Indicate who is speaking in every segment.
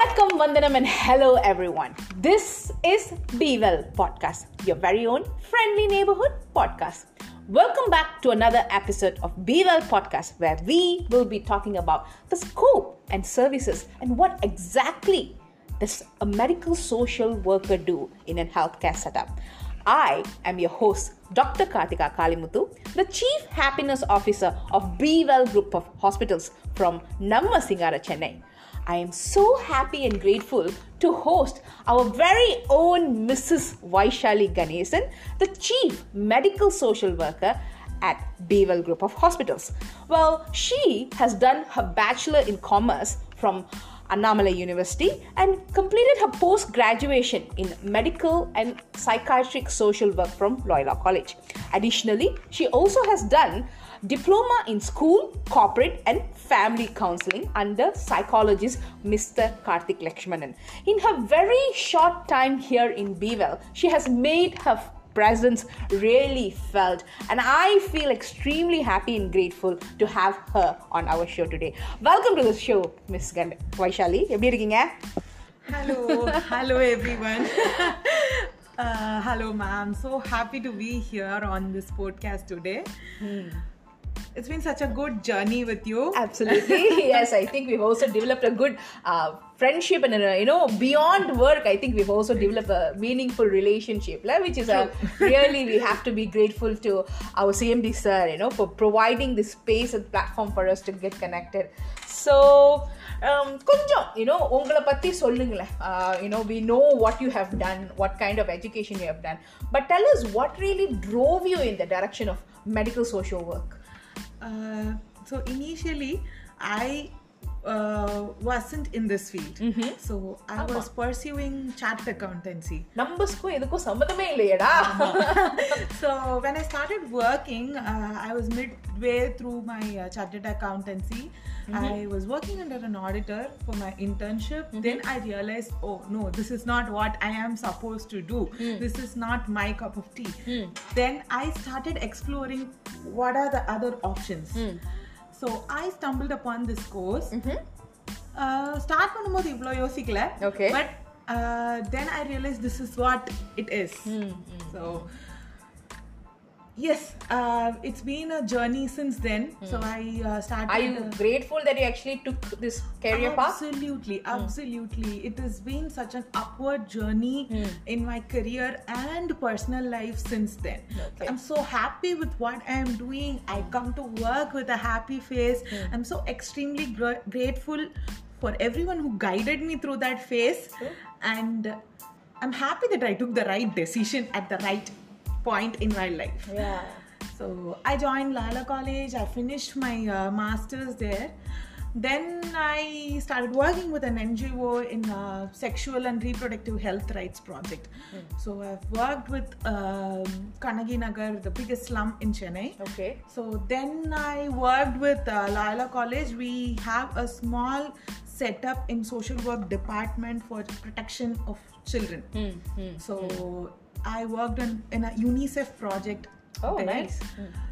Speaker 1: Vanakkam, Vandanam, and hello everyone. This is Be Well Podcast, your very own friendly neighborhood podcast. Welcome back to another episode of Be Well Podcast, where we will be talking about the scope and services and what exactly does a medical social worker do in a healthcare setup. I am your host, Dr. Kartika Kalimuthu, the Chief Happiness Officer of Be Well Group of Hospitals from Namma Chennai. I am so happy and grateful to host our very own Mrs. Vaishali Ganesan, the Chief Medical Social Worker at Be Well Group of Hospitals. Well, she has done her Bachelor in Commerce from Annamalai University and completed her post graduation in medical and psychiatric social work from Loyola College. Additionally, she also has done Diploma in School, Corporate and Family Counseling under psychologist Mr. Karthik Lakshmanan. In her very short time here in Be Well, she has made her presence really felt. And i feel extremely happy and grateful to have her on our show today. Welcome to the show miss Gand- vaishali. எப்படி இருக்கீங்க?
Speaker 2: Hello. Hello everyone. Uh, hello ma'am. So happy to be here on this podcast today. Hmm. It's been such a good journey with you.
Speaker 1: absolutely yes i think we've also developed a good uh, friendship and uh, you know beyond work i think we've also developed a meaningful relationship like, which is a really we have to be grateful to our cmd sir you know for providing this space and platform for us to get connected so um, கொஞ்சம் you know உங்களை பற்றி சொல்லுங்களேன் you know we know what you have done what kind of education you have done but tell is what really drove you in the direction of medical social work
Speaker 2: Uh, uh, so initially, I uh, wasn't in this field. So I was pursuing chartered accountancy.
Speaker 1: நம்பர்ஸ்க்கும் எதுக்கும் சம்மந்தமே இல்லையடா
Speaker 2: so when I started working, uh, I was midway through my uh, chartered accountancy. I was working under an auditor for my internship. Then I realized, oh no, this is not what I am supposed to do. This is not my cup of tea. Then I started exploring what are the other options. So I stumbled upon this course. Start பண்ணும்போது இவ்வளோ யோசிக்கல
Speaker 1: Okay.
Speaker 2: But then I realise this is what it is so yes uh, it's been a journey since then so i uh, started
Speaker 1: Are you grateful that you actually took this career path?
Speaker 2: Absolutely, absolutely. It has been such an upward journey in my career and personal life since then.
Speaker 1: Okay.
Speaker 2: I'm so happy with what I am doing. I come to work with a happy face. I'm so extremely gr- grateful for everyone who guided me through that phase. And I'm happy that I took the right decision at the right point in my life.
Speaker 1: Yeah.
Speaker 2: So I joined Loyola College. I finished my uh, masters there. Then I started working with an NGO in uh, sexual and reproductive health rights project. So I've worked with um, Kannagi Nagar, the biggest slum in Chennai.
Speaker 1: Okay.
Speaker 2: So then I worked with uh, Loyola College. We have a small setup in social work department for protection of children. So I worked on in a UNICEF project.
Speaker 1: Oh,
Speaker 2: there.
Speaker 1: nice.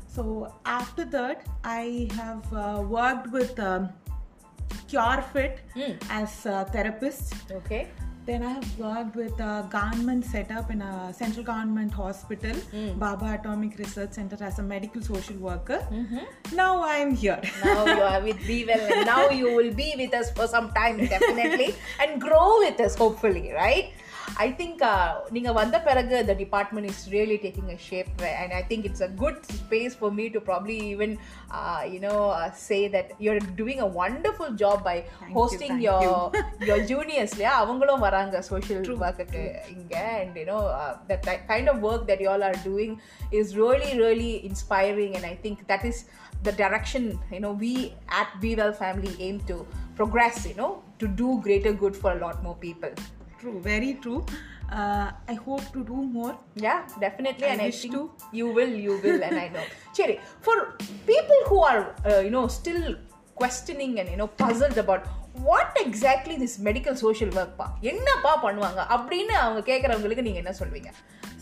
Speaker 2: So after that, I have uh, worked with um, CureFit as a therapist.
Speaker 1: Okay.
Speaker 2: Then I have worked with a government setup in a central government hospital, Bhabha Atomic Research Center, as a medical social worker. Now I am here.
Speaker 1: Now you are with Be Well, and now you will be with us for some time, definitely, and grow with us, hopefully, right? I think uh, நீங்க வந்த பிறகு the department is really taking a shape and I think it's a good space for me to probably even uh, you know uh, say that you're doing a wonderful job by
Speaker 2: Thank you,
Speaker 1: hosting
Speaker 2: thank
Speaker 1: your
Speaker 2: you.
Speaker 1: your juniors இல்லையா அவங்களும் வராங்க social work இங்க and you know uh, the ti- kind of work that you all are doing is really really inspiring and I think that is the direction you know we at Be Well family aim to progress you know to do greater good for a lot more people
Speaker 2: True, very true. Uh, I hope to do more.
Speaker 1: yeah definitely
Speaker 2: I
Speaker 1: and I
Speaker 2: wish
Speaker 1: think
Speaker 2: to.
Speaker 1: you will you will and I know Cherry for people who are uh, you know still questioning and you know puzzled about what exactly this medical social work பா என்னப்பா பண்ணுவாங்க அப்படின்னு அவங்க கேட்குறவங்களுக்கு நீங்க என்ன சொல்வீங்க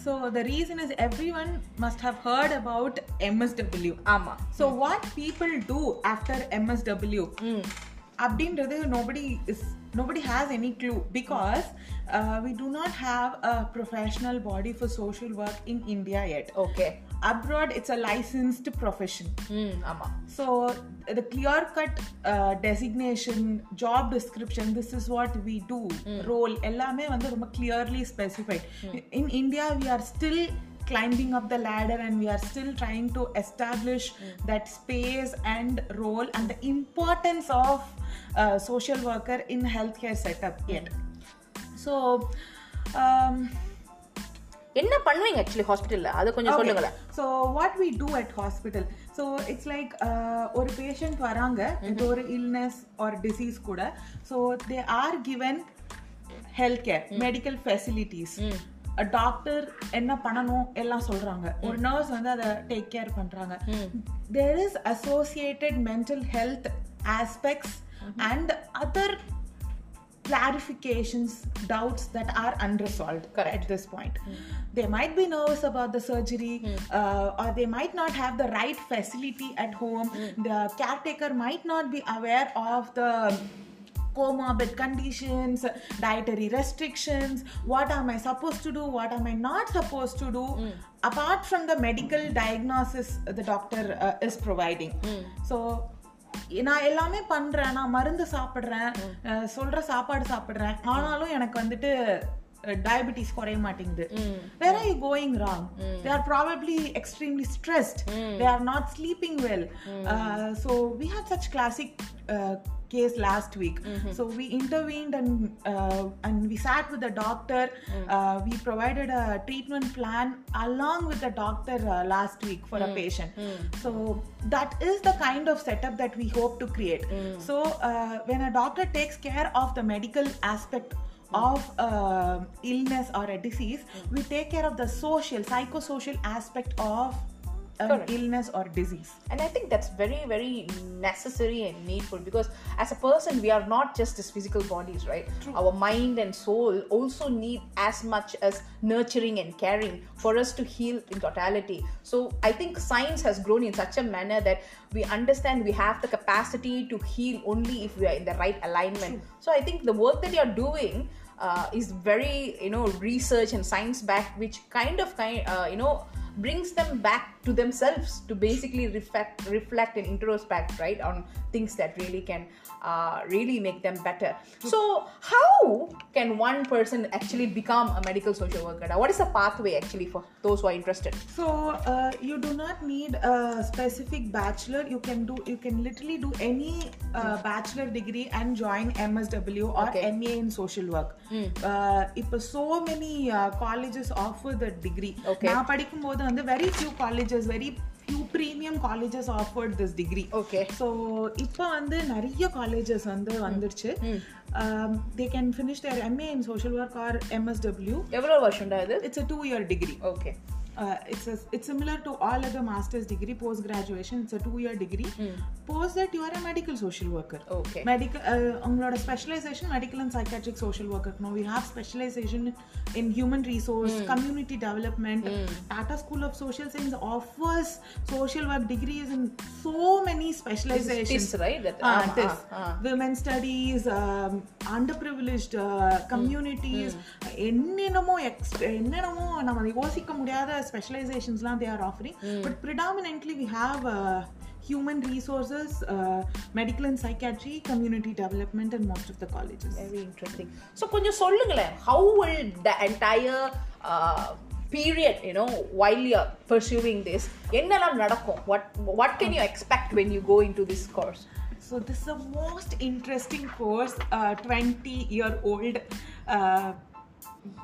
Speaker 2: So the reason is everyone must have heard about MSW.
Speaker 1: ஆமா
Speaker 2: So what people do after MSW? அப்படின்றது nobody is nobody has any clue because uh, we do not have a professional body for social work in India yet.
Speaker 1: Okay
Speaker 2: Abroad, it's a licensed profession.
Speaker 1: ம் ஆமா
Speaker 2: So the clear cut uh, designation, job description, this is what we do, role, எல்லாமே வந்து ரொம்ப clearly specified. In India, we are still climbing up the ladder and we are still trying to establish that space and role and the importance of uh, social worker in healthcare setup yet. So, um,
Speaker 1: என்ன பண்ணுவீங்க actually ஹாஸ்பிட்டல்ல அது கொஞ்சம் சொல்லுங்களேன்
Speaker 2: so what we do at hospital so it's like ஒரு patient வராங்க இது ஒரு இல்னஸ் ஆர் டிசீஸ் கூட so they are given health care medical facilities doctor என்ன பண்ணணும் எல்லாம் சொல்றாங்க ஒரு நர்ஸ் வந்து அதை டேக் கேர் பண்றாங்க there is associated mental health aspects and other clarifications, doubts that are unresolved
Speaker 1: Correct.
Speaker 2: at this point. They might be nervous about the surgery, uh, or they might not have the right facility at home. The caretaker might not be aware of the comorbid conditions, dietary restrictions, what am I supposed to do, what am I not supposed to do, apart from the medical diagnosis the doctor uh, is providing. So, நான் எல்லாமே பண்றேன் நான் மருந்து சாப்பிடுறேன் சொல்ற சாப்பாடு சாப்பிடுறேன் ஆனாலும் எனக்கு வந்துட்டு டயபிட்டிஸ் குறைய மாட்டேங்குது where are you going wrong they are probably extremely stressed they are not sleeping well so we had such classic case last week so we intervened and uh, and we sat with the doctor uh, we provided a treatment plan along with the doctor uh, last week for a patient so that is the kind of setup that we hope to create so uh, when a doctor takes care of the medical aspect of uh, illness or a disease we take care of the social psychosocial aspect of an
Speaker 1: Correct.
Speaker 2: illness or disease.
Speaker 1: And i think that's very very necessary and needful because as a person we are not just as physical bodies right? Our mind and soul also need as much as nurturing and caring for us to heal in totality. So i think science has grown in such a manner that we understand we have the capacity to heal only if we are in the right alignment. So i think the work that you're doing uh, is very you know research and science backed which kind of kind uh, you know brings them back to themselves to basically reflect reflect and introspect right on things that really can uh, really make them better so how can one person actually become a medical social worker Now, what is the pathway actually for those who are interested
Speaker 2: So uh, you do not need a specific bachelor. You can do you can literally do any uh, bachelor degree and join MSW or
Speaker 1: Okay.
Speaker 2: MA in social work. Uh, இப்போ so many uh, colleges offer the degree.
Speaker 1: Okay.
Speaker 2: நான் படிக்கும்போது வந்து very few colleges, very few premium colleges offered this degree.
Speaker 1: okay.
Speaker 2: So இப்போ வந்து நிறைய colleges வந்து வந்துருச்சு. They can finish their MA in social work or MSW
Speaker 1: எவ்வளவு வருஷம்டா இது?
Speaker 2: It's a two year degree
Speaker 1: okay.
Speaker 2: uh, it's a, it's similar to all other master's degree post graduation it's a two year degree post that you are a medical social worker
Speaker 1: okay
Speaker 2: medical uh, உங்களோட specialization medical and psychiatric social worker now we have specialization in human resource community development tata school of social science offers social work degrees in so many specializations
Speaker 1: TIS, right? That-
Speaker 2: Ah,
Speaker 1: ஆமா,
Speaker 2: TIS.
Speaker 1: ah, ah.
Speaker 2: women studies um, underprivileged uh, communities என்னென்னமோ ex- என்னென்னமோ நம்ம யோசிக்க முடியாத ஸ்பெஷலைசேஷன்ஸ்லாம் they are offering but predominantly we have human resources uh, medical and psychiatry community development in most of the colleges
Speaker 1: very interesting so கொஞ்சம் சொல்லுங்களேன் how will the entire uh, period you know while you're pursuing this என்னெல்லாம் நடக்கும் what what can you expect when you go into this course
Speaker 2: So this is the most interesting course uh, 20 year old uh,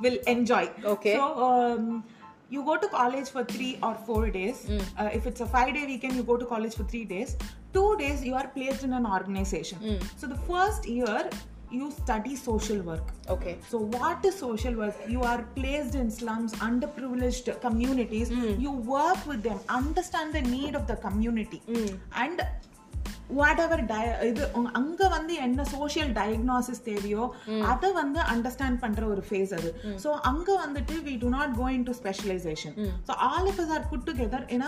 Speaker 2: will enjoy.
Speaker 1: Okay.
Speaker 2: So um, you go to college for three or four days. Hmm. Uh, if it's a five day weekend, you go to college for three days. Two days you are placed in an organization. Hmm. So the first year you study social work.
Speaker 1: okay
Speaker 2: So, what is social work? You are placed in slums, underprivileged communities. Hmm. You work with them, understand the need of the community, and whatever இது அங்க வந்து என்ன social diagnosis தேவையோ அதை வந்து understand பண்ற ஒரு face அது. ஸோ அங்க வந்துட்டு we do not go in to specialisation so all of us are put together in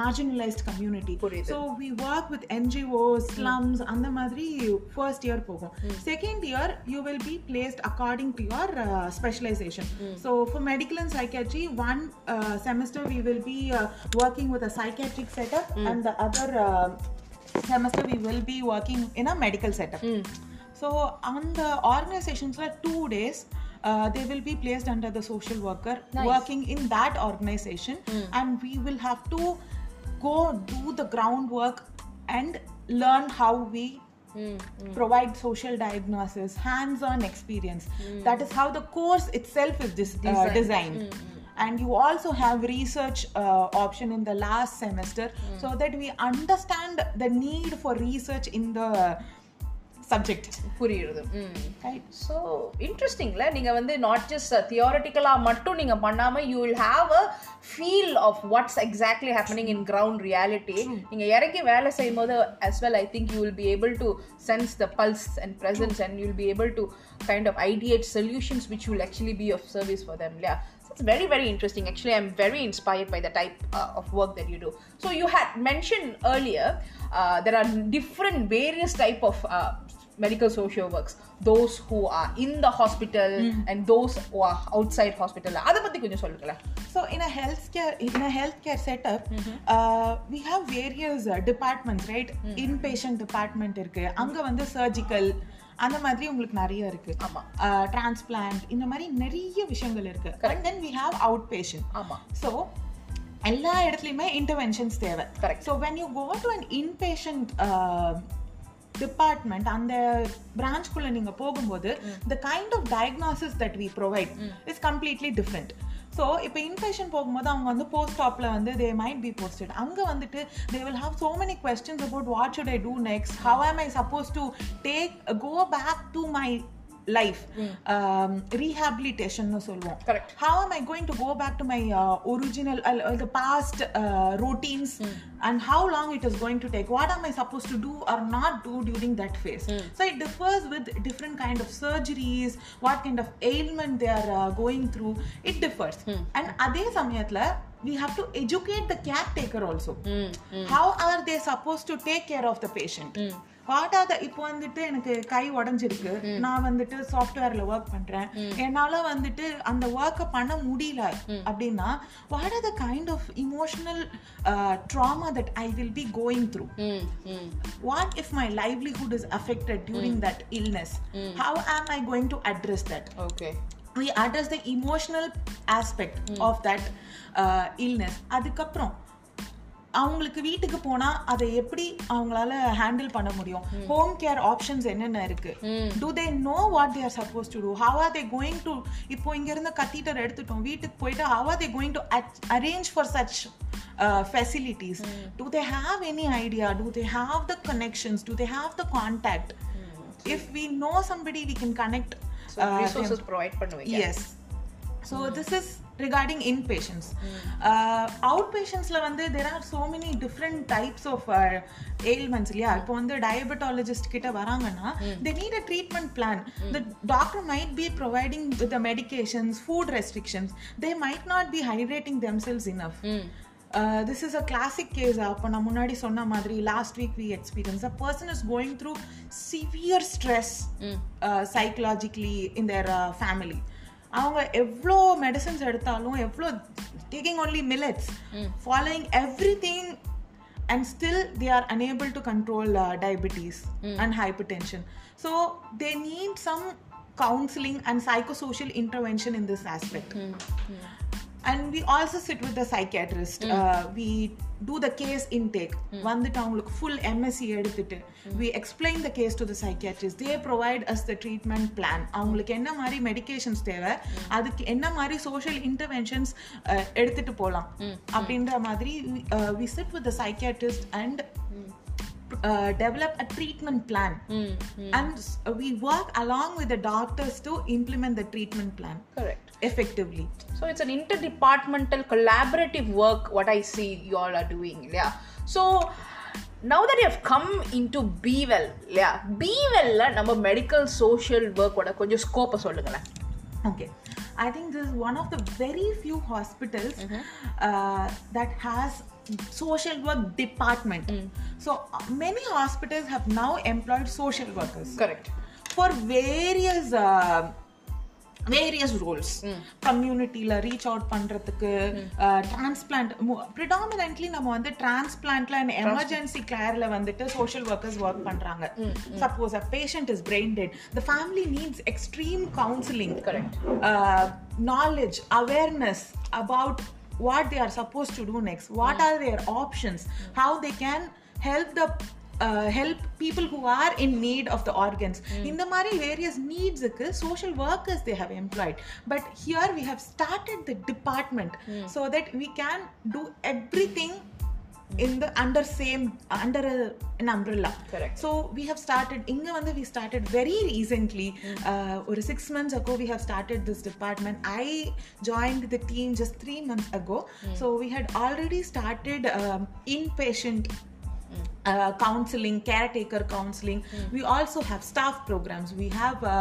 Speaker 2: marginalised
Speaker 1: community.
Speaker 2: So we work with NGO slums அந்த மாதிரி ஃபர்ஸ்ட் இயர் போகும். Second year you will be placed according to your specialisation so for medical and psychiatry one semester we will be working with a psychiatric setup and other semester we will be working in a medical setup. Hmm. So on the organizations like two days uh, they will be placed under the social worker working in that organization. Hmm. And we will have to go do the groundwork and learn how we hmm, provide social diagnosis hands-on experience. That is how the course itself is dis- uh, designed and you also have research uh, option in the last semester so that we understand the need for research in the subject
Speaker 1: புரியுது ம்
Speaker 2: right
Speaker 1: so இன்ட்ரெஸ்டிங்ல நீங்க வந்து not just தியோரட்டிக்கலா மட்டும் நீங்க பண்ணாம you will have a feel of what's exactly happening in ground reality நீங்க இறங்கி வேலை செய்யும் போது as well I think you will be able to sense the pulse and presence and you'll be able to kind of ideate solutions which will actually be of service for them yeah so it's very very interesting actually i'm very inspired by the type uh, of work that you do so you had mentioned earlier uh, there are different various type of uh, medical social works those who are in the hospital and those who are outside hospital அதை பத்தி கொஞ்சம் சொல்லுங்களேன்
Speaker 2: so in a healthcare in a healthcare setup uh, we have various uh, departments right inpatient department இருக்கு அங்க வந்து surgical அந்த மாதிரி உங்களுக்கு நிறைய இருக்கு.
Speaker 1: ஆமா.
Speaker 2: டிரான்ஸ்பிளான்ட் இந்த மாதிரி நிறைய விஷயங்கள் இருக்கு. And then we have out patient
Speaker 1: ஆமா.
Speaker 2: ஸோ எல்லா இடத்துலையுமே இன்டர்வென்ஷன்ஸ் தேவை.
Speaker 1: Correct.
Speaker 2: So when you go to an inpatient department அந்த பிரான்ச்குள்ள நீங்க போகும்போது the kind of diagnosis that we provide is completely different so இப்போ இன்ஃபெக்ஷன் போகும்போது அவங்க வந்து போஸ்ட் ஸ்டாப்பில் வந்து தே மைட் பி போஸ்டட் அங்கே வந்துட்டு they will have so many questions about what should I do next how am I suppose to take go back to my life rehabilitation சொல்லுவோம்
Speaker 1: Correct.
Speaker 2: how am I going to go back to my uh, original, uh, uh, the past uh, routines and how long it is going to take? What am I supposed to do or not do during that phase? So it differs with different kind of surgeries, what kind of ailment they are uh, going through. It differs. And அதே சமயத்துல we have to educate the caretaker also. How are they supposed to take care of the patient? What are the இப்போ வந்துட்டு எனக்கு கை உடஞ்சிருக்கு நான் வந்துட்டு சாஃப்ட்வேர்ல work பண்றேன் என்னால வந்துட்டு அந்த ஒர்க்கை பண்ண முடியல அப்படின்னா what are the kind of emotional trauma that I will be going through
Speaker 1: hmm hmm
Speaker 2: what if my livelihood is affected during that illness how am i going to address that
Speaker 1: okay
Speaker 2: we address the emotional aspect of that uh, illness. அதுக்கப்புறம் அவங்களுக்கு வீட்டுக்கு போனா அதை எப்படி அவங்களால handle பண்ண முடியும்? Home care options என்னென்ன இருக்கு? Do they know what they're suppose to do how are they going to இப்போ இங்க இருந்த கத்தீட்டர் எடுத்துட்டோம் வீட்டுக்கு போயிட்டு how are they going to arrange for such facilities do they have any idea do they have the connections do they have the contact if we know somebody we can
Speaker 1: connect so provide பண்ணுவீங்க
Speaker 2: yes so this is regarding in patients out பேஷண்ட்ஸில் வந்து there are so many different types of ailments இல்லையா? இப்போ வந்து diabetologist கிட்ட வராங்கன்னா they need a treatment plan the doctor might be providing with medications food restrictions they might not be hydrating themselves enough enough Uh, this is a classic case அப்போ நான் முன்னாடி சொன்ன மாதிரி last week we experience a person is going through severe stress psychologically in their family அவங்க எவ்வளோ medicines எடுத்தாலும் எவ்வளோ taking only millets following every thing and still they are unable to control uh, diabetes and hypertension so they need some counseling and psychosocial intervention in this aspect and we also sit with the psychiatrist we do the case intake வந்துட்டு அவங்களுக்கு full MSC எடுத்துட்டு we explain the case to the psychiatrist they provide us the treatment plan அவங்களுக்கு என்ன மாதிரி medications தேவை hmm. அதுக்கு என்ன மாதிரி சோஷியல் இன்டர்வென்ஷன்ஸ் எடுத்துட்டு போகலாம் hmm. அப்படின்ற மாதிரி we sit with the psychiatrist and uh, develop a treatment plan and s- we work along with the doctors to implement the treatment plan
Speaker 1: correct
Speaker 2: effectively
Speaker 1: So it's an interdepartmental collaborative work what I see you all are doing. Yeah. So now that you come into B well இல்லையா B வெல்ல நம்ம medical social ஒர்க்கோட கொஞ்சம் ஸ்கோப்பை சொல்லுங்களேன்
Speaker 2: Okay, I think this is one of the very few hospitals uh, that has social work department. So uh, many hospitals have now employed social workers.
Speaker 1: Correct
Speaker 2: for various uh, various roles கம்யூனிட்டியில் reach out பண்ணுறதுக்கு transplant predominantly நம்ம வந்து டிரான்ஸ்பிளான்ட்ல and emergency கேர்ல வந்துட்டு social workers work பண்றாங்க. Suppose a patient is brain dead the family needs extreme counselling
Speaker 1: Correct.
Speaker 2: knowledge awareness about what they are supposed to do next what are their options how they can help the uh, help people who are in need of the organs இந்த மாதிரி various needs க்கு social workers they have employed but here we have started the department so that we can do everything in the under same under a, an umbrella
Speaker 1: correct
Speaker 2: so we have started inga vandu we started very recently or uh, 6 months ago we have started this department i joined the team just 3 months ago mm. so we had already started um, inpatient hmm. uh, counseling, caretaker counseling. Mm. We also have staff programs. We have a,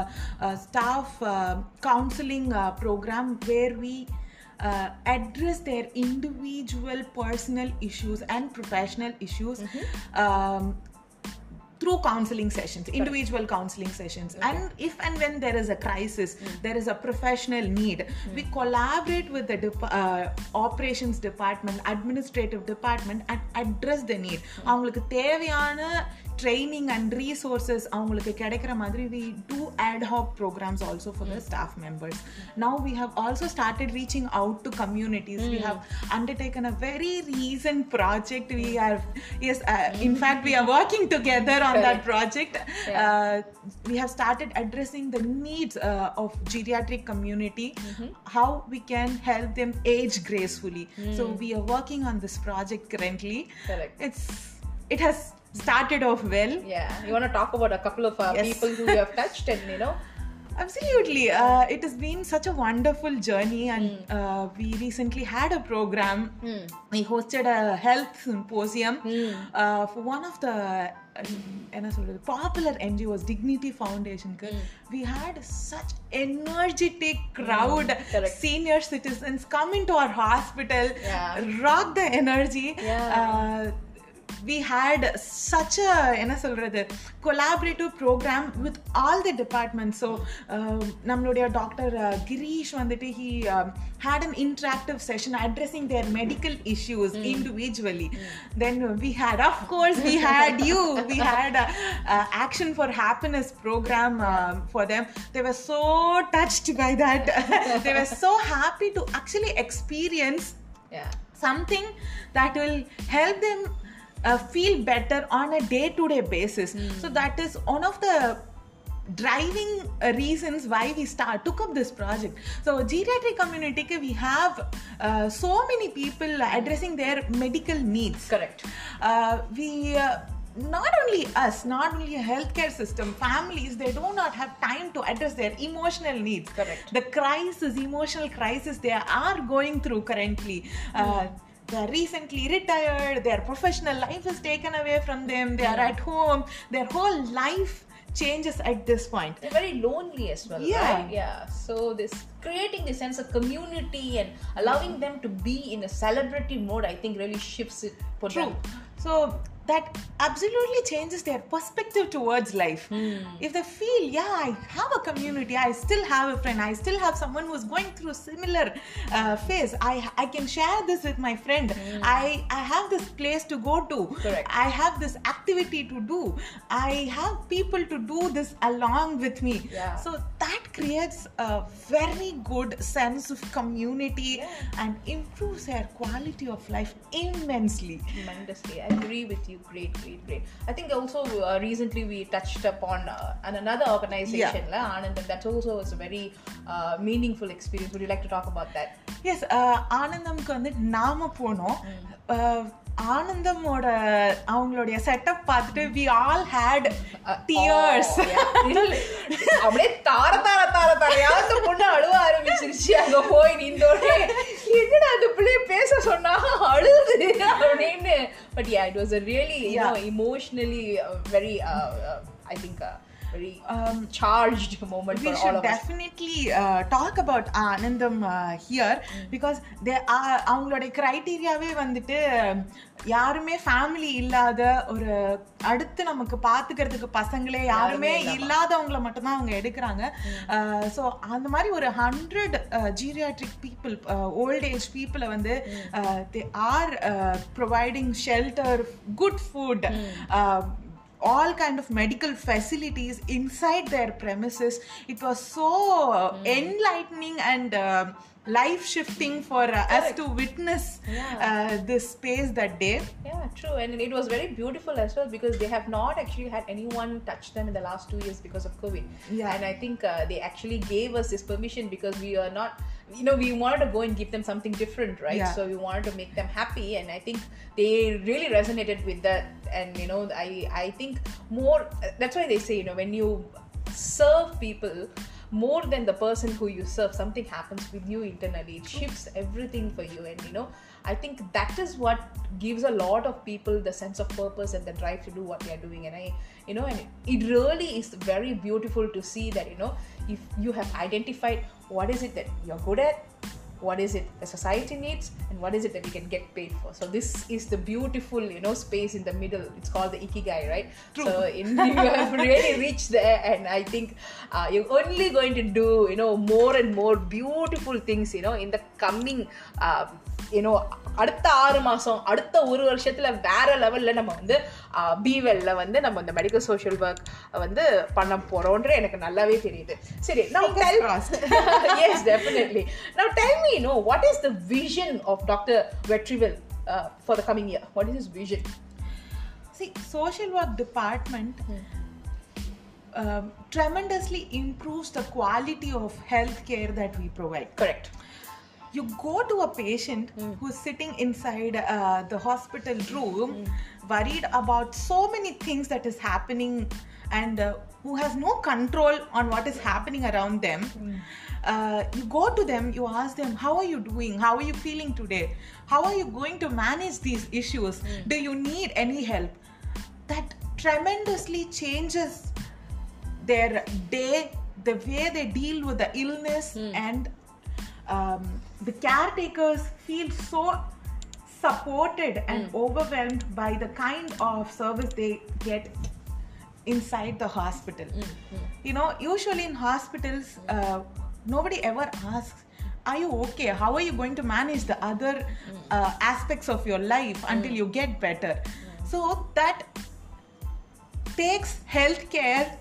Speaker 2: a staff uh, counseling uh, program where we uh, address their individual personal issues and professional issues. Um, through counseling sessions individual counseling sessions and if and when there is a crisis there is a professional need we collaborate with the dep- uh, operations department administrative department and address the need அவங்களுக்கு தேவையான training and resources அவங்களுக்கு கிடைக்கிற மாதிரி we do ad hoc programs also for the staff members now we have also started reaching out to communities we have undertaken a very recent project we are yes uh, in fact we are working together on that
Speaker 1: Correct.
Speaker 2: project uh, we have started addressing the needs uh, of geriatric community how we can help them age gracefully so we are working on this project currently
Speaker 1: Correct.
Speaker 2: it's it has started off well
Speaker 1: Yeah, you want to talk about a couple of uh,
Speaker 2: Yes.
Speaker 1: people who you have touched and you know.
Speaker 2: Absolutely. Uh, it has been such a wonderful journey, and uh, we recently had a program. We hosted a health symposium uh, for one of the uh, என்ன சொல்றது popular NGOs, Dignity Foundation. We had such energetic crowd,
Speaker 1: correct.
Speaker 2: senior citizens come into our hospital,
Speaker 1: Yeah.
Speaker 2: rock the energy.
Speaker 1: Yeah.
Speaker 2: Uh, we had such a என்ன சொல்றது collaborative program with all the departments so um, நம்மளுடைய doctor Girish வந்துட்டு he um, had an interactive session addressing their medical issues individually then we had of course we had you we had a, a action for happiness program um, for them they were so touched by that they were so happy to actually experience
Speaker 1: Yeah.
Speaker 2: something that will help them uh, feel better on a day to day basis. So, that is one of the driving uh, reasons why we start took up this project so geriatric community we have uh, so many people addressing their medical needs
Speaker 1: Correct.
Speaker 2: uh, we uh, not only us not only a healthcare system families they do not have time to address their emotional needs
Speaker 1: Correct.
Speaker 2: the crisis emotional crisis they are going through currently uh, they are recently retired their professional life is taken away from them they are at home their whole life changes at this point
Speaker 1: They're very lonely as well,
Speaker 2: Yeah.
Speaker 1: right? Yeah. So this creating this sense of community and allowing them to be in a celebrity mode, I think really shifts it for
Speaker 2: True.
Speaker 1: them.
Speaker 2: So that absolutely changes their perspective towards life. If they feel, yeah, I have a community, I still have a friend, I still have someone who's going through similar uh, phase. I I can share this with my friend. I I have this place to go to.
Speaker 1: Correct.
Speaker 2: I have this activity to do. I have people to do this along with me.
Speaker 1: Yeah.
Speaker 2: So that creates a very good sense of community and improves their quality of life immensely.
Speaker 1: Tremendously. I agree with you. Great, great, great. I think also uh, recently we touched upon uh, an- another organization, la, Anand, and that also was a very uh, meaningful experience. Would you like to talk about that?
Speaker 2: Yes ஆனந்தம்க்கு வந்து நாம போனோம் ஆனந்தமோட அவங்களுடைய setup பார்த்துட்டு we all had tears
Speaker 1: அப்படியே தார தார தார தாரையா அந்த பொண்ணு அழுவ ஆரம்பிச்சிருச்சு. அங்க போய் நின்றோடனே என்னடா அந்த பிள்ளைய பேச சொன்னா? அழுது அப்படின்னு. But yeah it was really you
Speaker 2: Yeah.
Speaker 1: know emotionally uh, very uh, uh, uh,
Speaker 2: Um,
Speaker 1: charged moment
Speaker 2: we should definitely uh, talk about ஆனந்தம் uh, here because they are அவங்களோட கிரைட்டீரியாவே வந்துட்டு யாருமே ஃபேமிலி இல்லாத ஒரு அடுத்து நமக்கு பாத்துக்கிறதுக்கு பசங்களே யாருமே இல்லாதவங்கள மட்டும்தான் அவங்க எடுக்கிறாங்க. ஸோ அந்த மாதிரி ஒரு hundred geriatric people old age பீப்புளை வந்து they are providing shelter good food all kind of medical facilities inside their premises it was so enlightening and uh, life shifting for uh, us to witness uh, this space that day
Speaker 1: Yeah, true. And it was very beautiful as well because they have not actually had anyone touch them in the last two years because of COVID.
Speaker 2: Yeah.
Speaker 1: And I think uh, they actually gave us this permission because we are not, you know, we wanted to go and give them something different, right?
Speaker 2: Yeah.
Speaker 1: So we wanted to make them happy. And I think they really resonated with that. And, you know, I, I think more, that's why they say, you know, when you serve people, more than the person who you serve something happens with you internally it shifts everything for you and you know i think that is what gives a lot of people the sense of purpose and the drive to do what they are doing and i you know and it really is very beautiful to see that you know if you have identified what is it that you're good at what is it the society needs and what is it that we can get paid for. So this is the beautiful you know space in the middle. It's called the ikigai right? So in, you have really reached there and i think uh, you're only going to do you know more and more beautiful things you know in the coming uh, ஏன்னோ அடுத்த ஆறு மாதம் அடுத்த ஒரு வருஷத்தில் வேறு லெவலில் நம்ம வந்து பிவெல்ல வந்து நம்ம இந்த மெடிக்கல் சோஷியல் ஒர்க் வந்து பண்ண போகிறோன்ற எனக்கு நல்லாவே தெரியுது. சரி நான்
Speaker 2: டெல்
Speaker 1: எஸ் டெஃபினெட்லி நான் tell me no what is the vision of doctor Vetrivel for the coming year what is is vision
Speaker 2: see social work department tremendously improves the quality of health care that we provide
Speaker 1: correct
Speaker 2: you go to a patient who's sitting inside uh, the hospital room worried about so many things that is happening and uh, who has no control on what is happening around them. Uh, you go to them you ask them how are you doing? How are you feeling today? How are you going to manage these issues? Do you need any help? That tremendously changes their day, the way they deal with the illness, and um, the caretakers feel so supported and mm. overwhelmed by the kind of service they get inside the hospital. Mm-hmm. You know, usually in hospitals, hmm. uh, nobody ever asks, Are you okay? How are you going to manage the other hmm. uh, aspects of your life until mm. you get better? So that takes healthcare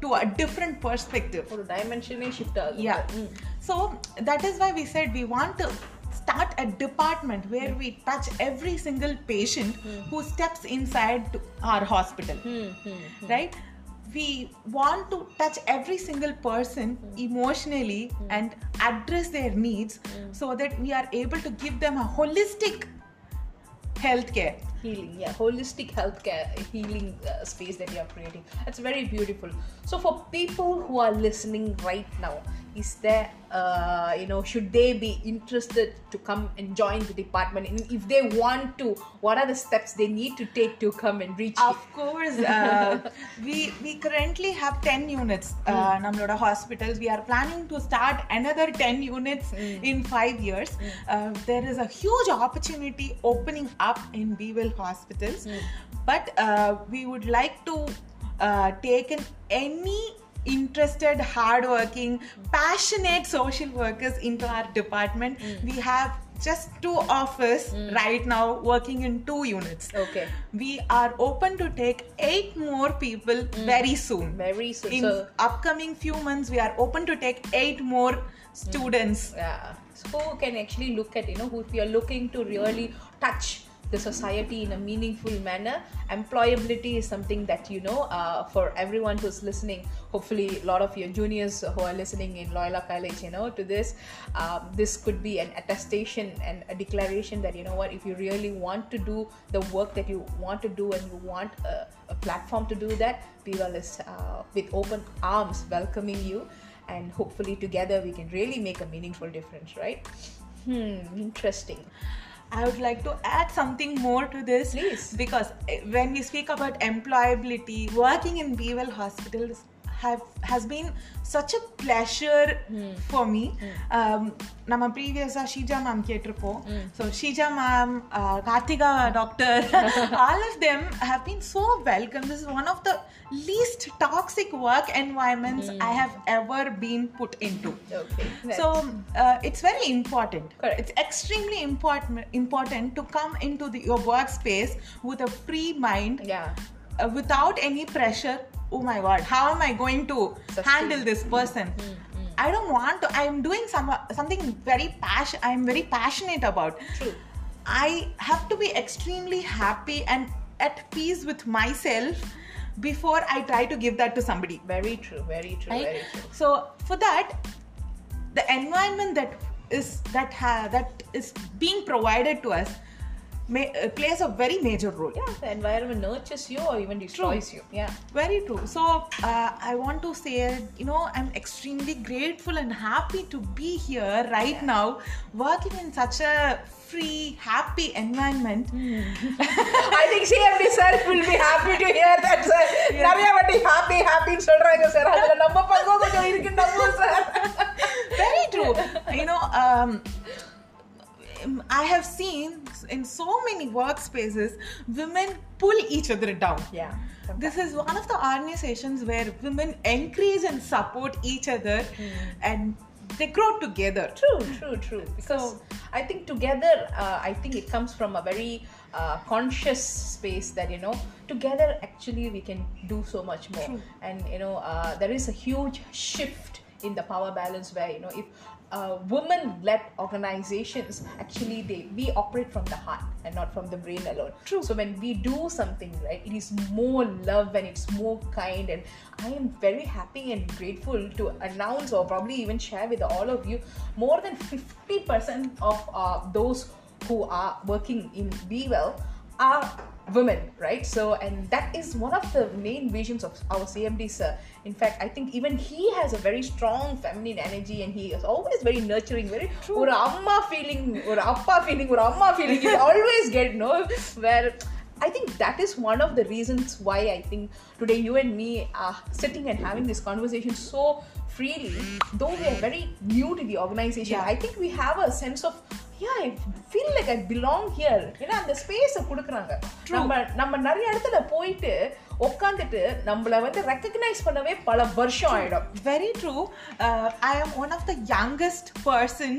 Speaker 2: to a different perspective.
Speaker 1: For dimension shift.
Speaker 2: Yeah. Mm. So that is why we said we want to start a department where we touch every single patient hmm. who steps inside our hospital. Hmm, hmm, right? We want to touch every single person emotionally and address their needs so that we are able to give them a holistic healthcare.
Speaker 1: healing yeah holistic healthcare healing uh, space that you are creating. That's very beautiful. So for people who are listening right now is there uh, you know should they be interested to come and join the department? And if they want to what are the steps they need to take to come and reach
Speaker 2: Of course, uh, we we currently have 10 units. Uh, Namloda hospitals. We are planning to start another 10 units in five years. Uh, there is a huge opportunity opening up in Be Well hospitals, but uh, we would like to uh, take in any interested hardworking passionate social workers into our department. Hmm. We have just two of us hmm. right now working in two units.
Speaker 1: Okay.
Speaker 2: We are open to take eight more people hmm. very soon.
Speaker 1: Very soon.
Speaker 2: In
Speaker 1: so
Speaker 2: upcoming few months we are open to take eight more students.
Speaker 1: Yeah. So who can actually look at you know who if you're looking to really touch the society in a meaningful manner. Employability is something that you know uh, for everyone who's listening hopefully a lot of your juniors who are listening in loyola college you know to this um, this could be an attestation and a declaration that you know what if you really want to do the work that you want to do and you want a, a platform to do that Be Well is uh, with open arms welcoming you. And hopefully together we can really make a meaningful difference right? Hmm, interesting.
Speaker 2: I would like to add something more to this.
Speaker 1: Please.
Speaker 2: Because eh, when we speak about employability, working in Be Well hospitals have has been such a pleasure for me. Um, நம்ம ப்ரீவியஸாக Sheeja ma'am கேட்டிருப்போம் so Sheeja ma'am Karthika doctor all of them have been so welcome this is one of the least toxic work environments I have ever been put in to
Speaker 1: Okay.
Speaker 2: so uh, it's very important
Speaker 1: Correct.
Speaker 2: it's extremely important important to come into the, your workspace with a free mind
Speaker 1: yeah.
Speaker 2: without any pressure oh my god how am i going to handle this mm, person mm, mm. i don't want to i'm doing some something very passion i'm very passionate about
Speaker 1: True.
Speaker 2: i have to be extremely happy and at peace with myself before i try to give that to somebody
Speaker 1: Very true. Very true.
Speaker 2: right
Speaker 1: Very true.
Speaker 2: so for that the environment that is that ha- that is being provided to us may, uh, plays a very major role
Speaker 1: Yeah, the environment nurtures you or even destroys you. Yeah.
Speaker 2: very true so uh, i want to say you know i'm extremely grateful and happy to be here right now working in such a free happy environment
Speaker 1: I think CMD sir will be happy to hear that sir. நிறைய வாட்டி happy happy ன்னு சொல்றாங்க sir அதுல நம்ம பங்கும் கொஞ்சம் இருக்கு நம்ம sir
Speaker 2: very true you know um, i have seen in so many workspaces women pull each other down
Speaker 1: Yeah.
Speaker 2: this is one of the organizations where women encourage and support each other and they grow together
Speaker 1: True, true, true. Because I think together, uh, I think it comes from a very uh, conscious space that you know, together actually we can do so much more.
Speaker 2: True.
Speaker 1: And you know, uh, there is a huge shift in the power balance where you know if uh, women-led organizations actually they we operate from the heart and not from the brain alone.
Speaker 2: True.
Speaker 1: So when we do something right, it is more love and it's more kind. And I am very happy and grateful to announce or probably even share with all of you more than 50% of uh, those who are working in Be Well are women, right? So, and that is one of the main visions of our CMD sir. In fact, I think even he has a very strong feminine energy and he is always very nurturing, very true. Amma feeling, or appa feeling, or amma feeling, you always get, no, where. I think that is one of the reasons why I think today you and me are sitting and having this conversation so freely, though we are very new to the organization.
Speaker 2: Yeah.
Speaker 1: I think we have a sense of yeah I feel like I belong here ஏன்னா அந்த ஸ்பேஸை கொடுக்குறாங்க. நம்ம நம்ம நிறைய இடத்துல போயிட்டு உட்காந்துட்டு நம்மளை வந்து ரெக்கக்னைஸ் பண்ணவே பல வருஷம் ஆகிடும்
Speaker 2: very true I am one of the youngest person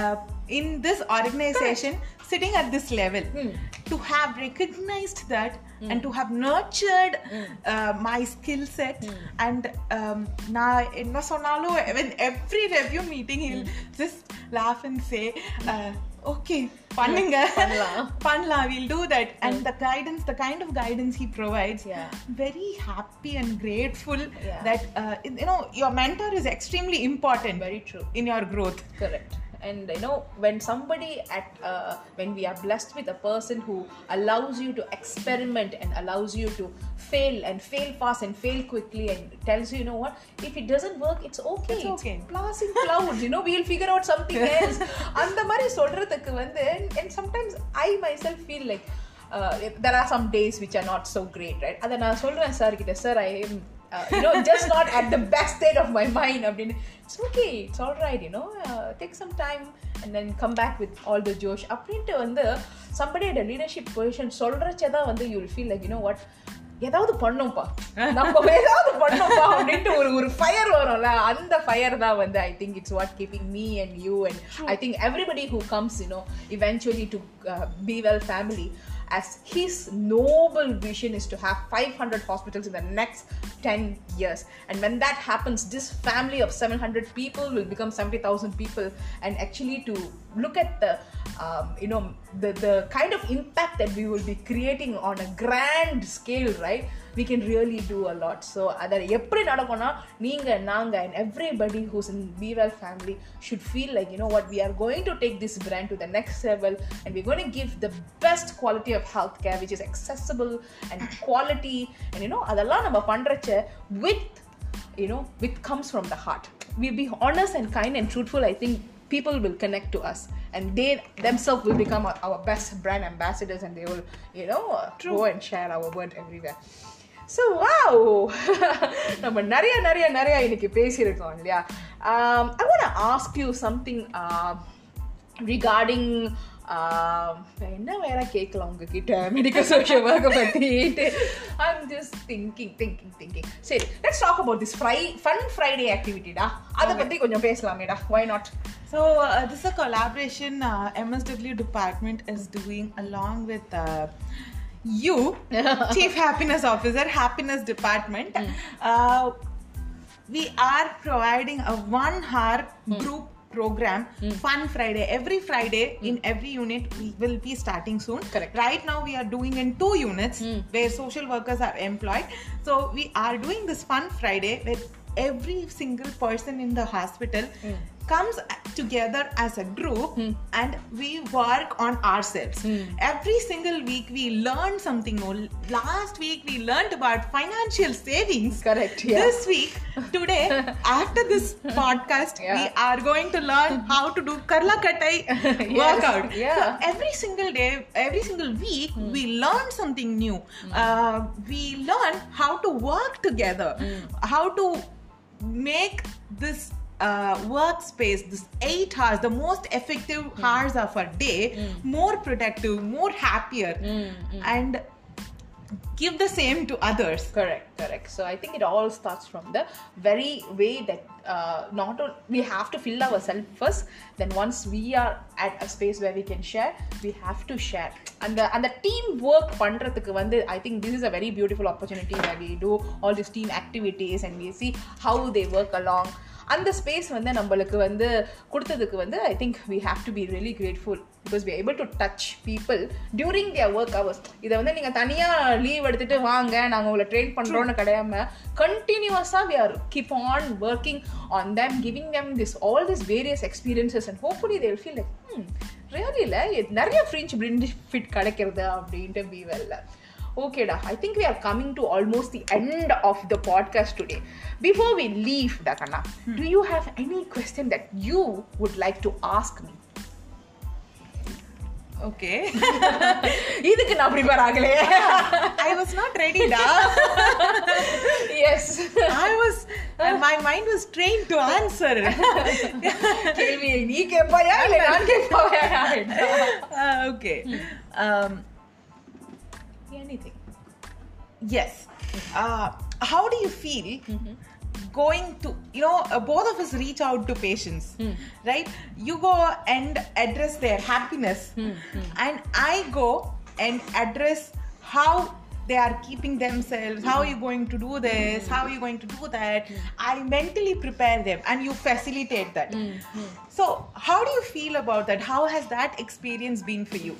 Speaker 2: uh, in this organization sitting at this level to have recognized that and to have nurtured uh, my skill set and um, நான் என்ன சொன்னாலும் when every review meeting he'll just laugh and say uh, okay பண்ணுங்க
Speaker 1: பண்ணலாம்.
Speaker 2: பண்ணலாம் we'll do that and the guidance the kind of guidance he provides
Speaker 1: Yeah.
Speaker 2: very happy and grateful
Speaker 1: Yeah.
Speaker 2: that uh, you know your mentor is extremely important
Speaker 1: Very true.
Speaker 2: in your growth
Speaker 1: correct and you know when somebody at uh, when we are blessed with a person who allows you to experiment and allows you to fail and fail fast and fail quickly and tells you you know what if it doesn't work it's okay
Speaker 2: It's okay.
Speaker 1: passing clouds you know we'll figure out something else அந்த மாதிரி சொல்றதுக்கு வந்து and sometimes i myself feel like uh, there are some days which are not so great right அதை நான் சொல்றேன் sir கிட்ட sir I am uh, you know just not at the best state of my mind அப்படின்னு it's okay it's all right you know uh, take some time and then come back with all the josh அப்படின்ட்டு வந்து somebody at a leadership position சொல்றச்சே தான் வந்து you will feel like you know what ஏதாவது பண்ணோம்ப்பா நம்ம ஏதாவது பண்ணோம்ப்பா அப்படின்ட்டு ஒரு ஒரு ஃபயர் வரும்ல அந்த ஃபயர் தான் வந்து I think it's what keeping me and you and I think everybody who comes you know eventually to B well family as his noble vision is to have 500 hospitals in the next 10 years. And when that happens this family of 700 people will become 70000 people. And actually to look at the um, you know the the kind of impact that we will be creating on a grand scale right we can really do a lot so அதை எப்படி நடக்கும்னா நீங்க நாங்க and everybody who's in Be Well family should feel like you know what we are going to take this brand to the next level and we're going to give the best quality of healthcare which is accessible and quality and you know அதெல்லாம் நம்ம பண்றச்ச with you know which comes from the heart we be honest and kind and truthful i think people will connect to us and they themselves will become our, our best brand ambassadors and they will you know uh, go and share our word everywhere so wow நம்ம நிறைய நிறைய நிறைய இன்னைக்கு பேசியிருக்கோம் இல்லையா I want ask you something regarding என்ன வேற கேட்கலாம் உங்ககிட்ட மெடிக்கல் சோஷியல் ஒர்க்கை பற்றிட்டு I'm just thinking thinking thinking சரி let's talk about this fry fun Friday ஆக்டிவிட்டிடா அதை பற்றி கொஞ்சம் பேசலாமேடா why not
Speaker 2: So uh, this is a collaboration uh, MSW department is doing along with uh, you, Chief Happiness Officer, Happiness Department. Hmm. Uh, we are providing a one-hour hmm. group program hmm. fun friday. Every friday in every unit we will be starting soon.
Speaker 1: Correct.
Speaker 2: right now we are doing in two units where social workers are employed. So we are doing this fun friday where every single person in the hospital comes together as a group hmm. and we work on ourselves. Hmm. Every single week we learn something new. Last week we learned about financial savings.
Speaker 1: Correct, yeah.
Speaker 2: this week today after this podcast
Speaker 1: Yeah.
Speaker 2: we are going to learn how to do karla katai workout.
Speaker 1: Yeah.
Speaker 2: so every single day every single week hmm. we learn something new. Uh, we learn how to work together. How to make this uh, workspace this eight hours the most effective hours of a day more productive more happier and give the same to others
Speaker 1: correct correct so i think it all starts from the very way that uh, not only we have to fill ourselves first then once we are at a space where we can share we have to share and the and the team work பண்றதுக்கு வந்து i think this is a very beautiful opportunity where we do all these team activities and we see how they work along அந்த space வந்து நம்மளுக்கு வந்து கொடுத்ததுக்கு வந்து I think we have to be really grateful because we able to touch people during their work hours இதை வந்து நீங்கள் தனியாக லீவ் எடுத்துட்டு வாங்க நாங்கள் உங்களை ட்ரெயின் பண்ணுறோன்னு கிடையாம கண்டினியூஸாக we are keep on working on them giving them this all this various experiences and hopefully they feel like really இல்லை நிறைய ஃப்ரெஞ்ச் பிரிண்ட் ஃபிட் கிடைக்கிறது அப்படின்ட்டு பி வெல்ல Okay, da. I think we are coming to almost the end of the podcast today. Before we leave, Dakana, do you have any question that you would like to ask me?
Speaker 2: okay
Speaker 1: இதுக்கு நான் prepare ஆகலையே
Speaker 2: i was not ready da
Speaker 1: S
Speaker 2: i was uh, my mind was trained to answer
Speaker 1: கேள்வி நீ கேட்பாயா இல்ல நான் கேட்பாயா
Speaker 2: Uh,
Speaker 1: anything.
Speaker 2: Yes. Uh, how do you feel mm-hmm. going to you know uh, both of us reach out to patients mm. right? You go and address their happiness mm-hmm. and i go and address how they are keeping themselves how are you going to do this hmm. how are you going to do that. I mentally prepare them and you facilitate that. Hmm, so how do you feel about that? How has that experience been for you?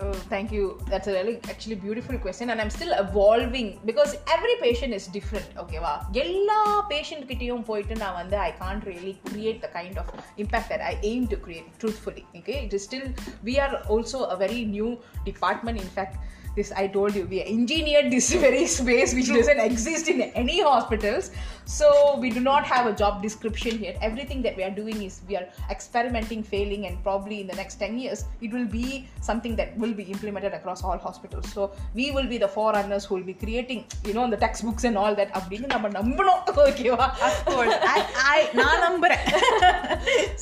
Speaker 1: Oh, thank you. That's a really actually beautiful question, and I'm still evolving because every patient is different. ஓகேவா எல்லா patient கிட்டேயும் போயிட்டு நான் வந்து I can't really create the kind of impact that I aim to create truthfully okay it is still we are also a very new department in fact this I told you we engineered this very space which doesn't exist in any hospitals. So we do not have a job description here. Everything that we are doing is we are experimenting, failing, and probably in the next 10 years it will be something that will be implemented across all hospitals. So we will be the forerunners who will be creating, you know, the textbooks and all that. அப்படின்னு நம்ம நம்பணும் ஓகேவா
Speaker 2: of course I, I நான் நம்புறேன்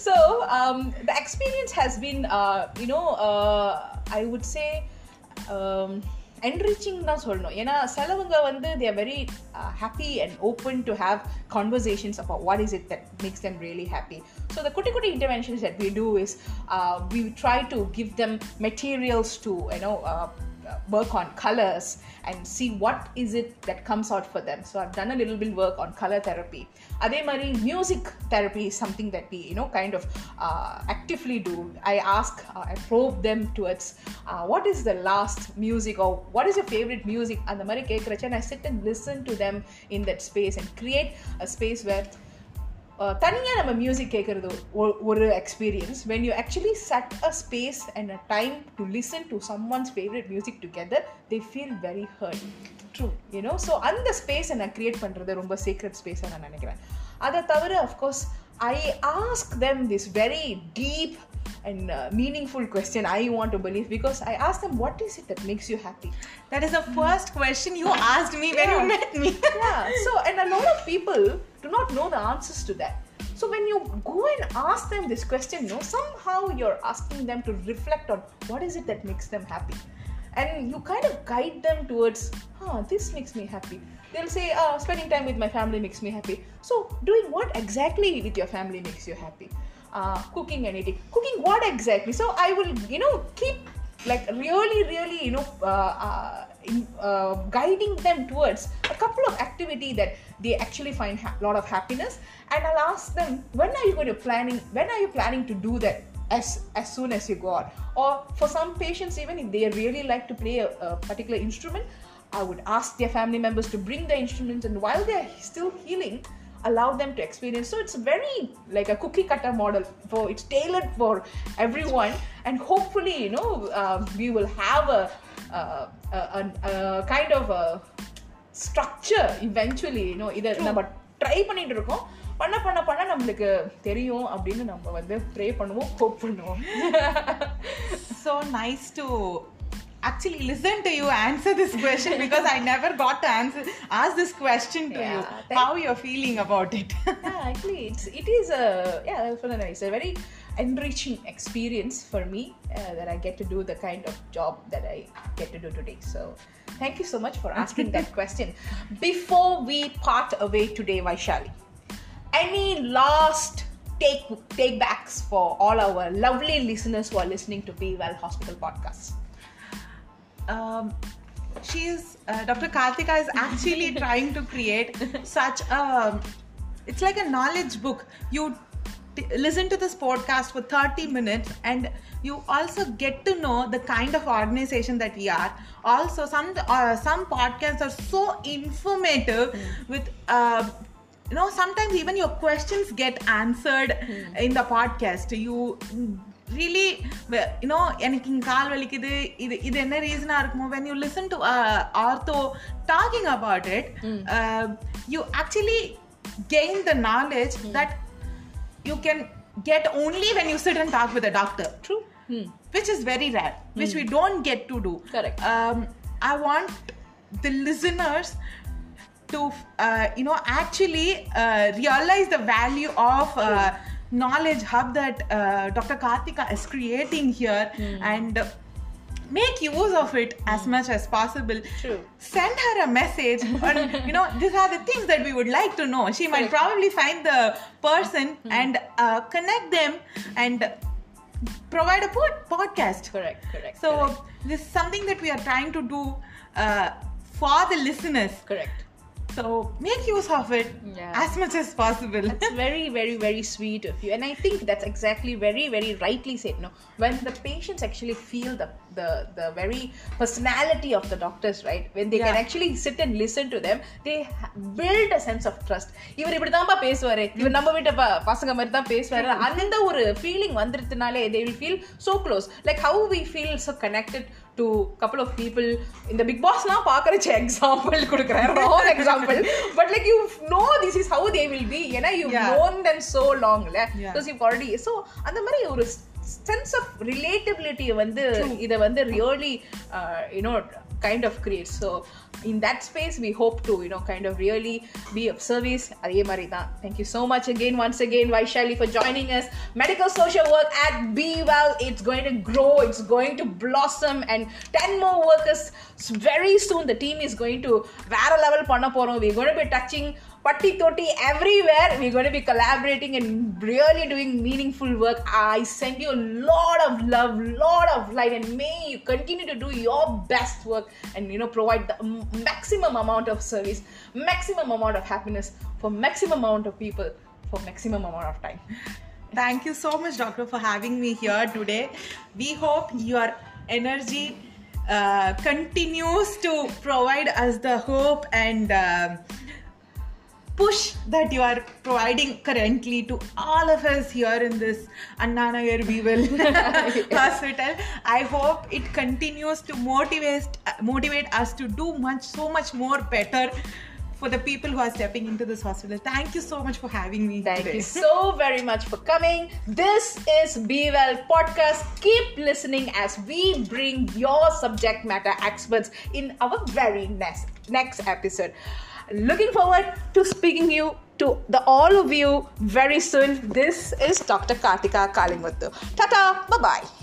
Speaker 1: so um, the experience has been uh, you know uh, i would say um, enriching தான் சொல்லணும் ஏன்னா சிலவங்க வந்து they are very uh, happy and open to have conversations about what is it that makes them really happy so the kutti kutti interventions that we do is uh, we try to give them materials to you know uh, work on colors and see what is it that comes out for them so i've done a little bit work on color therapy அதே மாதிரி music therapy is something that we you know kind of uh, actively do i ask uh, i probe them towards uh, what is the last music or what is your favorite music அந்த மாதிரி கேட்குறச்ச and i sit and listen to them in that space and create a space where தனியாக நம்ம music கேட்குறது ஒரு experience when you actually set a space and a time to listen to someone's favourite music together they feel very heard true you know so அந்த ஸ்பேஸை நான் create பண்ணுறது ரொம்ப secret ஸ்பேஸாக நான் நினைக்கிறேன். அதை தவிர of course I ask them this very deep and uh, meaningful question. I want to believe because I ask them, "What is it that makes you happy?"
Speaker 2: That is the first question you asked me when
Speaker 1: Yeah.
Speaker 2: you met me.
Speaker 1: yeah. So, and a lot of people do not know the answers to that. So when you go and ask them this question, you know, somehow you're asking them to reflect on what is it that makes them happy, and you kind of guide them towards, huh, this makes me happy. They'll say, uh, spending time with my family makes me happy. So doing what exactly with your family makes you happy? Uh, cooking and eating. Cooking what exactly? So I will, you know, keep like really, really, you know, uh, uh, in, uh, guiding them towards a couple of activity that they actually find a lot of happiness and i'll ask them when are you going to planning when are you planning to do that as as soon as you go out or for some patients even if they really like to play a, a particular instrument i would ask their family members to bring the instruments and while they're still healing allow them to experience so it's very like a cookie cutter model for it's tailored for everyone and hopefully you know uh, we will have a, uh, a, a, a kind of a structure eventually you know இதை நம்ம try பண்ணிட்டு இருக்கோம் பண்ண பண்ண பண்ண நம்மளுக்கு தெரியும் அப்படின்னு நம்ம வந்து ப்ரே பண்ணுவோம் ஹோப் பண்ணுவோம்
Speaker 2: so nice to actually listen to you answer this question because I never got to answer ask this question to
Speaker 1: Yeah,
Speaker 2: you. How you're feeling about it?
Speaker 1: yeah, actually, it's it is a yeah, that's really nice. A very enriching experience for me uh, that I get to do the kind of job that I get to do today. So, thank you so much for asking that question. Before we part away today, Vaishali, any last take take backs for all our lovely listeners who are listening to Be Well Hospital podcast?
Speaker 2: Um, she's uh, Dr. Karthika is actually trying to create such a it's like a knowledge book. You t- listen to this podcast for 30 minutes and you also get to know the kind of organization that we are also some uh, some podcasts are so informative with uh, you know sometimes even your questions get answered in the podcast you really you know எனக்கு இங்க கால் வலிக்குது இது இது என்ன ரீசனா இருக்குமோ when you listen to uh, ortho talking about it uh, you actually gain the knowledge that you can get only when you sit and talk with a doctor
Speaker 1: True. Hmm.
Speaker 2: which is very rare which we don't get to do
Speaker 1: Correct.
Speaker 2: um, i want the listeners to uh, you know actually uh, realize the value of uh, knowledge hub that uh, dr kartika is creating here and make use of it as much as possible
Speaker 1: True.
Speaker 2: send her a message or you know these are the things that we would like to know she might probably find the person and uh, connect them and provide a pod- podcast
Speaker 1: Correct. Correct.
Speaker 2: so
Speaker 1: correct.
Speaker 2: this is something that we are trying to do uh, for the listeners
Speaker 1: correct.
Speaker 2: so make use of it
Speaker 1: Yeah.
Speaker 2: as much as possible
Speaker 1: That's very, very, very sweet of you. And I think that's exactly very, very rightly said. No, when the patients actually feel the the, the very personality of the doctors, right? When they can
Speaker 2: Yeah.
Speaker 1: actually sit and listen to them, they ha- build a sense of trust. இவர் இப்படிதான்ப்பா பேசுவாரு இவர் நம்ம வீட்டு ப- பசங்க மாதிரி தான் பேசுவாரு அந்த ஒரு feeling வந்துருதுனாலே they will feel so close like how we feel so connected do couple of people இந்த பிக் பாஸ்லாம் பார்க்குறச்சு எக்ஸாம்பிள் கொடுக்குறேன். Wrong example but like you know this is how they will be ஏன்னா யூ நோன் தென் சோ
Speaker 2: லாங்ல
Speaker 1: because you already so அந்த மாதிரி ஒரு sense of ரிலேட்டபிலிட்டியை வந்து இதை வந்து really you know kind of creates so in that space we hope to you know kind of really be of service அதே மாதிரி தான் thank you so much again once again Vaishali for joining us medical social work at Be Well it's going to grow it's going to blossom and 10 more workers very soon the team is going to வேற level பண்ண போறோம் we're going to be touching Patti Toti everywhere. We're going to be collaborating and really doing meaningful work. I send you a lot of love, lot of light, and may you continue to do your best work and you know provide the maximum amount of service, maximum amount of happiness for maximum amount of people for maximum amount of time.
Speaker 2: Thank you so much, doctor, for having me here today. We hope your energy uh, continues to provide us the hope and um push that you are providing currently to all of us here in this Annanagar Be Well Hospital. I hope it continues to motivate motivate us to do much so much more better for the people who are stepping into this hospital. Thank you so much for having me.
Speaker 1: Thank
Speaker 2: today.
Speaker 1: you so very much for coming. This is Be Well Podcast. Keep listening as we bring your subject matter experts in our very next next episode. Looking forward to speaking you to the all of you very soon. This is Dr. Kartika Kalimuttu. Tata, bye bye.